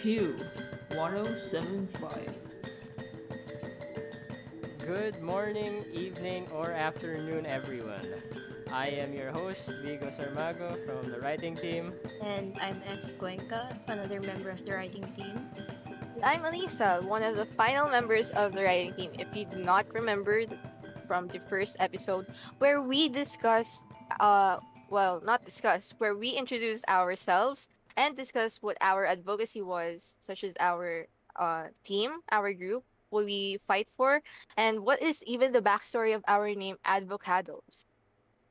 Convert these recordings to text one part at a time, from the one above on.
Hugh 1075. Good morning, evening, or afternoon, everyone. I am your host, Viggo Sarmago from the writing team. And I'm Est Cuenca, another member of the writing team. I'm Alyssa, one of the final members of the writing team. If you do not remember from the first episode, where we discussed, uh, well, not discussed, where we introduced ourselves and discuss what our advocacy was, such as our uh, team, our group, what we fight for, and what is even the backstory of our name, Advocados.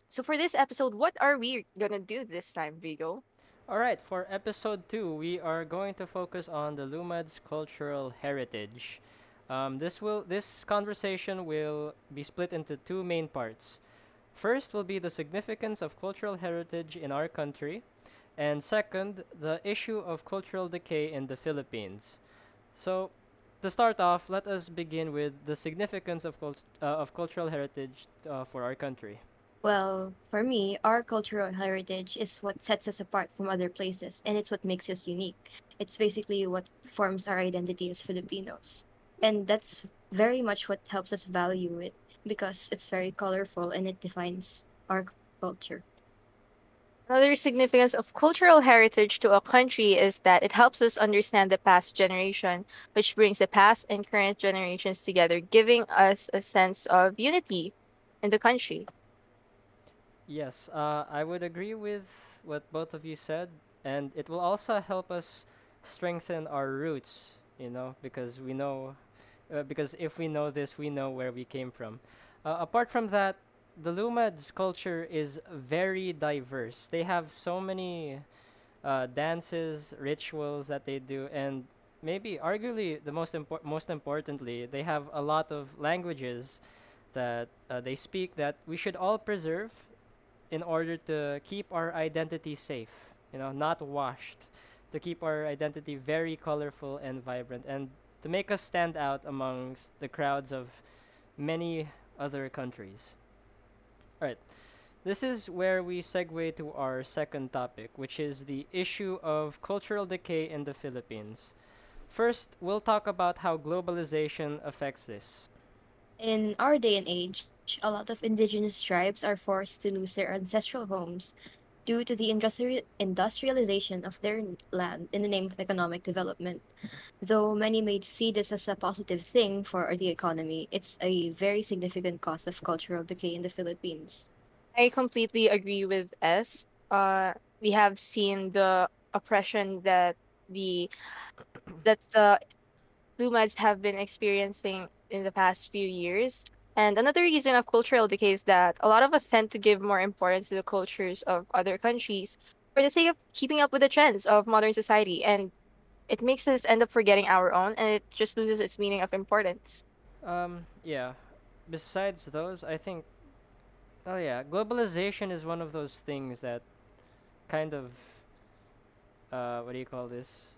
So for this episode, what are we gonna do this time, Viggo? All right, for episode two, we are going to focus on the Lumad's cultural heritage. Um, this will this conversation will be split into two main parts. First will be the significance of cultural heritage in our country, and second, the issue of cultural decay in the Philippines. So, to start off, let us begin with the significance of cult- uh, of cultural heritage uh, for our country. Well, for me, our cultural heritage is what sets us apart from other places, and it's what makes us unique. It's basically what forms our identity as Filipinos. And that's very much what helps us value it because it's very colorful and it defines our culture. Another significance of cultural heritage to a country is that it helps us understand the past generation, which brings the past and current generations together, giving us a sense of unity in the country. Yes, uh, I would agree with what both of you said, and it will also help us strengthen our roots, you know, because we know, uh, because if we know this, we know where we came from. Uh, apart from that, the Lumads culture is very diverse. They have so many uh, dances, rituals that they do, and maybe arguably the most impor- most importantly, they have a lot of languages that uh, they speak that we should all preserve in order to keep our identity safe, you know, not washed, to keep our identity very colorful and vibrant, and to make us stand out amongst the crowds of many other countries. All right. This is where we segue to our second topic, which is the issue of cultural decay in the Philippines. First, we'll talk about how globalization affects this. In our day and age, a lot of indigenous tribes are forced to lose their ancestral homes due to the industri- industrialization of their land in the name of economic development. Though many may see this as a positive thing for the economy, it's a very significant cause of cultural decay in the Philippines. I completely agree with Est. Uh, we have seen the oppression that the that the Lumads have been experiencing in the past few years. And another reason of cultural decay is that a lot of us tend to give more importance to the cultures of other countries for the sake of keeping up with the trends of modern society. And it makes us end up forgetting our own, and it just loses its meaning of importance. Um, yeah. Besides those, I think, oh yeah, globalization is one of those things that kind of, uh, what do you call this?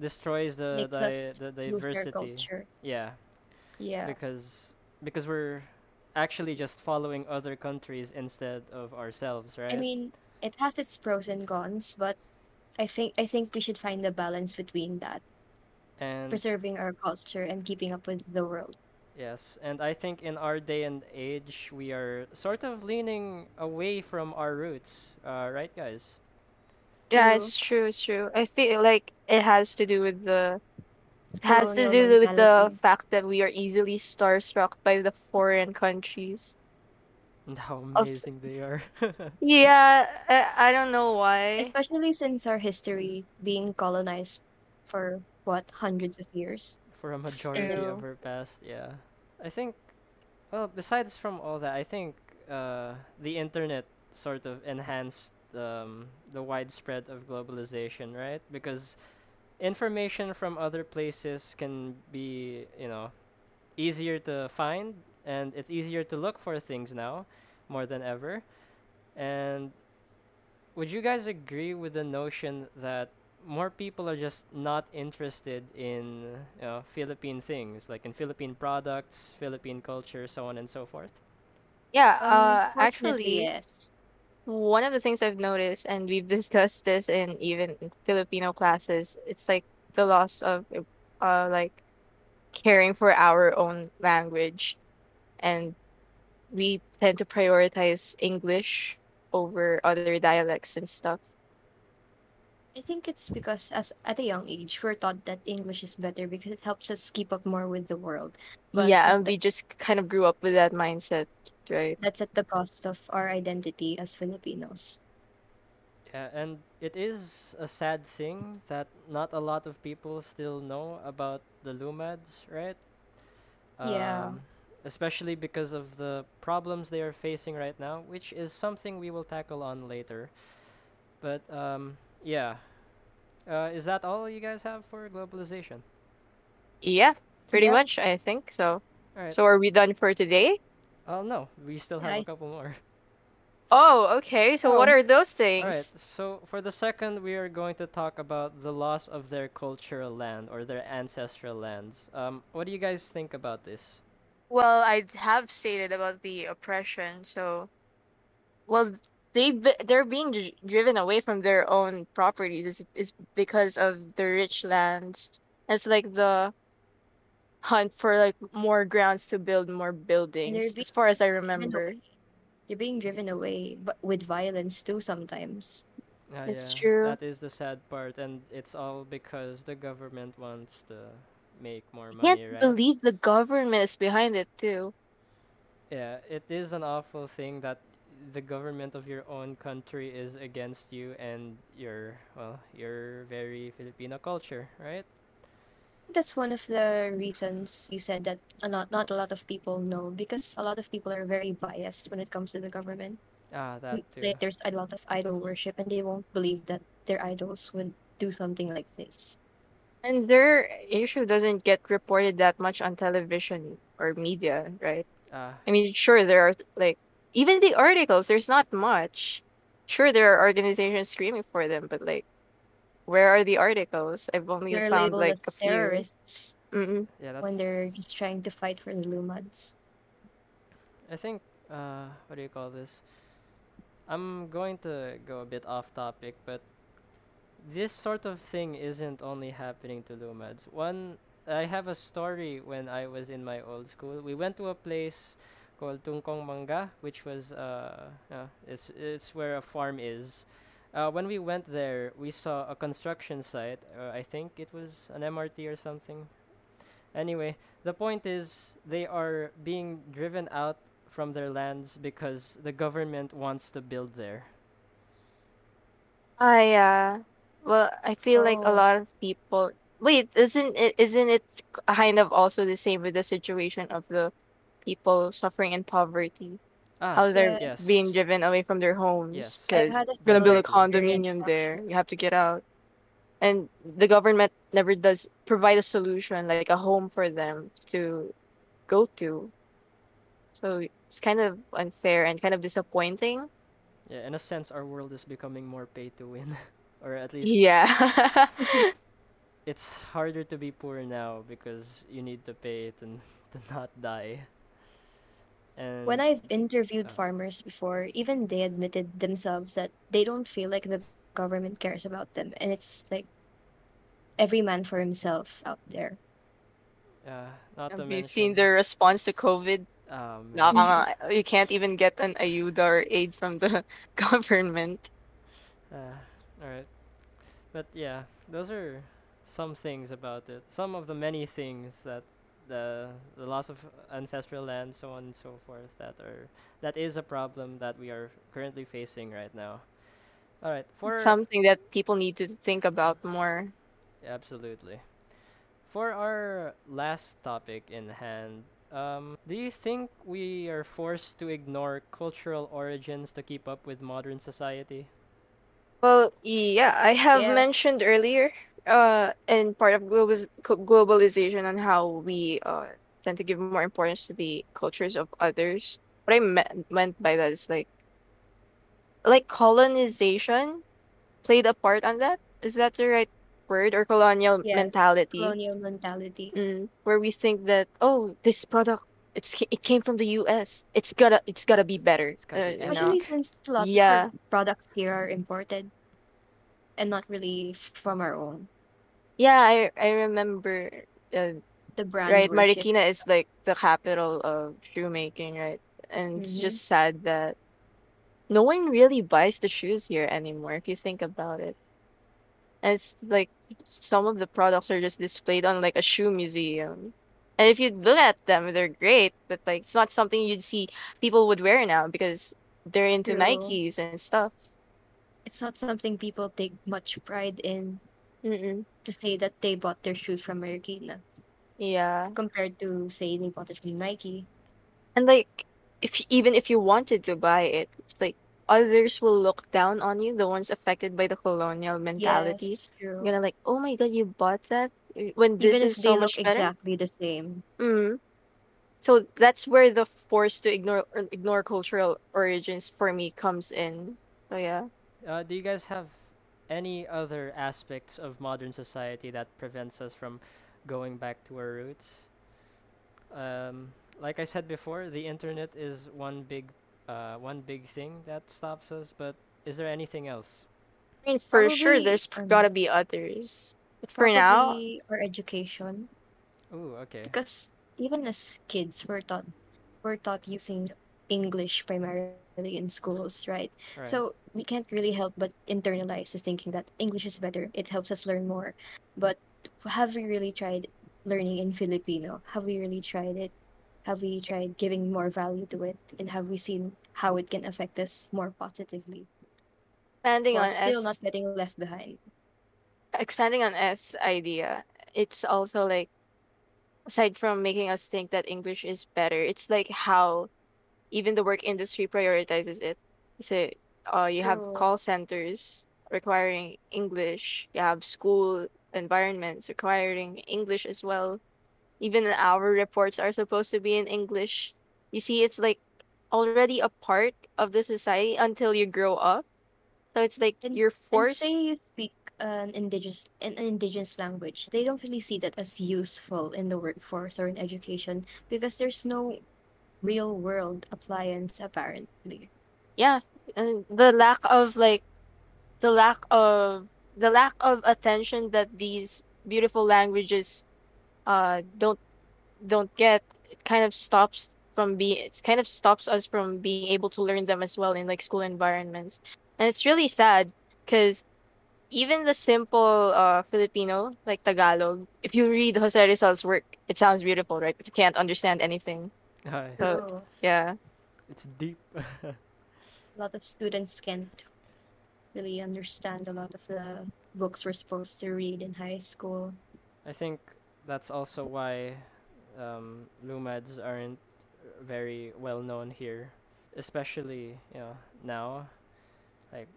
Destroys the Makes di- us the diversity. Yeah, Yeah. because because we're actually just following other countries instead of ourselves, right? I mean, it has its pros and cons, but I think I think we should find a balance between that, And preserving our culture and keeping up with the world. yes, and I think in our day and age, we are sort of leaning away from our roots, uh, right, guys? Yeah, it's true, it's true. I feel like it has to do with the It has to Colonial do with the fact that we are easily starstruck by the foreign countries. And how Also, amazing they are. yeah, I, I don't know why. Especially since our history being colonized for what hundreds of years. For a It's majority of our past, yeah. I think, well, besides from all that, I think uh, the internet sort of enhanced um, the widespread of globalization, right? Because information from other places can be, you know, easier to find and it's easier to look for things now more than ever. And would you guys agree with the notion that more people are just not interested in you know, Philippine things, like in Philippine products, Philippine culture, so on and so forth? Yeah, uh, actually, yes. One of the things I've noticed, and we've discussed this in even Filipino classes, it's like the loss of uh like caring for our own language and we tend to prioritize English over other dialects and stuff. I think it's because as at a young age we're taught that English is better because it helps us keep up more with the world. But yeah, and we just kind of grew up with that mindset, right? that's at the cost of our identity as Filipinos. Yeah, and it is a sad thing that not a lot of people still know about the Lumads, right? Yeah. Um, especially because of the problems they are facing right now, which is something we will tackle on later. But um, yeah, uh, is that all you guys have for globalization? Yeah, pretty Yeah. much, I think so. All right. So are we done for today? Oh no, we still have Yeah, a I- couple more. Oh, okay. So what Oh. are those things? All right. So for the second, we are going to talk about the loss of their cultural land or their ancestral lands. Um, what do you guys think about this? Well, I have stated about the oppression, so well, they they're being dri- driven away from their own properties is is because of the rich lands. It's like the hunt for like more grounds to build more buildings, being as far as I remember. away. They're being driven away, but with violence too sometimes. Ah, It's yeah, true. That is the sad part, and it's all because the government wants to make more money. Can't money, right? believe the government is behind it too. Yeah, it is an awful thing that the government of your own country is against you and your well, your very Filipino culture, right? That's one of the reasons you said that a lot, not a lot of people know because a lot of people are very biased when it comes to the government. Ah, that too. They- There's a lot of idol worship, and they won't believe that their idols would do something like this. And their issue doesn't get reported that much on television or media, right? Ah, I mean, sure, there are like even the articles, there's not much. Sure, there are organizations screaming for them, but like, where are the articles? I've only They're found labeled like as a few. terrorists Mm-mm. yeah, that's when they're just trying to fight for the Lumads. I think uh what do you call this? I'm going to go a bit off topic, but this sort of thing isn't only happening to Lumads. One I have a story when I was in my old school. We went to a place called Tungkong Mangga, which was uh, uh it's it's where a farm is. Uh, when we went there, we saw a construction site. Uh, I think it was an MRT or something. Anyway, the point is they are being driven out from their lands because the government wants to build there. I uh, well, I feel like a Oh. lot of people. Wait, isn't it? Isn't it kind of also the same with the situation of the people suffering in poverty? Ah, How they're yes. being driven away from their homes Yes. because had a gonna build a condominium there. You have to get out. And the government never does provide a solution, like a home for them to go to. So it's kind of unfair and kind of disappointing. Yeah, in a sense, our world is becoming more pay to win, or at least Yeah. it's harder to be poor now because you need to pay to n- to not die. And When I've interviewed Oh. farmers before, even they admitted themselves that they don't feel like the government cares about them, and it's like every man for himself out there. uh, not to Have you seen mention, their response to COVID? um, Nakaka- you can't even get an ayuda or aid from the government. Uh, all right, but yeah, those are some things about it. Some of the many things that the the loss of ancestral land, so on and so forth, that are that is a problem that we are currently facing right now. All right, for Something that people need to think about more. absolutely. For our last topic in hand, um, do you think we are forced to ignore cultural origins to keep up with modern society? Well, yeah, I have Yes. mentioned earlier, uh, in part of global globalization on how we uh tend to give more importance to the cultures of others. What I me- meant by that is like, like colonization played a part on that. Is that the right word or colonial Yes, mentality? Colonial mentality. Mm, where we think that oh, this product it's it came from the U.S. It's gotta it's gotta be better. Gotta uh, be you better. know? Especially since a lot Yeah. of products here are imported and not really from our own. Yeah, I I remember. Uh, The brand right, worship. Marikina is like the capital of shoemaking, right? And it's Mhm. just sad that no one really buys the shoes here anymore. If you think about it, and it's like some of the products are just displayed on like a shoe museum. And if you look at them, they're great, but like it's not something you'd see people would wear now because they're into True. Nikes and stuff. It's not something people take much pride in Mm-mm. to say that they bought their shoes from Marikina Yeah. compared to say they bought it from Nike. And like, if even if you wanted to buy it, it's like others will look down on you, the ones affected by the colonial mentality. Yes, true. You're gonna like, oh my god, you bought that when this Even is if so they look much better. exactly the same. Mm. So that's where the force to ignore or ignore cultural origins for me comes in. So yeah. Uh, do you guys have any other aspects of modern society that prevents us from going back to our roots? Um, like I said before, the internet is one big, uh, one big thing that stops us. But is there anything else? I mean, for sure, Probably, there's p- um, gotta be others. But for now, Probably our education. Ooh, okay. Because even as kids, we're taught we're taught using English primarily in schools, right? Right. So we can't really help but internalize the thinking that English is better. It helps us learn more. But have we really tried learning in Filipino? Have we really tried it? Have we tried giving more value to it? And have we seen how it can affect us more positively? expanding on still Est, not getting left behind. expanding on Est idea, it's also like aside from making us think that English is better, it's like how even the work industry prioritizes it. So, uh, you have True. call centers requiring English. You have school environments requiring English as well. Even our reports are supposed to be in English. You see, it's like already a part of the society until you grow up. So it's like And, you're forced. and say you speak an indigenous an indigenous language, they don't really see that as useful in the workforce or in education because there's no real world appliance apparently. yeah and the lack of like the lack of the lack of attention that these beautiful languages uh don't don't get it kind of stops from being it kind of stops us from being able to learn them as well in like school environments. And it's really sad because even the simple uh filipino like tagalog if you read jose rizal's work it sounds beautiful right? But you can't understand anything Hi. So- yeah it's deep. a lot of students can't really understand a lot of the books we're supposed to read in high school. I think that's also why um, Lumads aren't very well known here, especially you know now. Like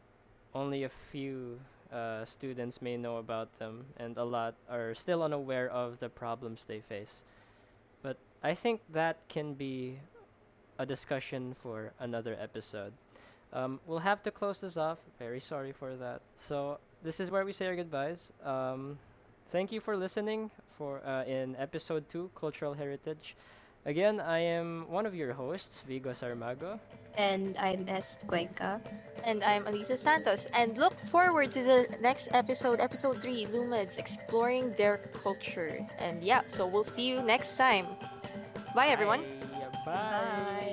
only a few uh, students may know about them, and a lot are still unaware of the problems they face. But I think that can be a discussion for another episode. Um, we'll have to close this off. Very sorry for that. So this is where we say our goodbyes. Um, thank you for listening for uh, in episode two, cultural heritage. Again, I am one of your hosts, Viggo Sarmago. And I'm Est Cuenca. And I'm Alyssa Santos. And look forward to the next episode, episode 3, Lumads, exploring their culture. And yeah, so we'll see you next time. Bye, everyone. Bye. Bye. Bye.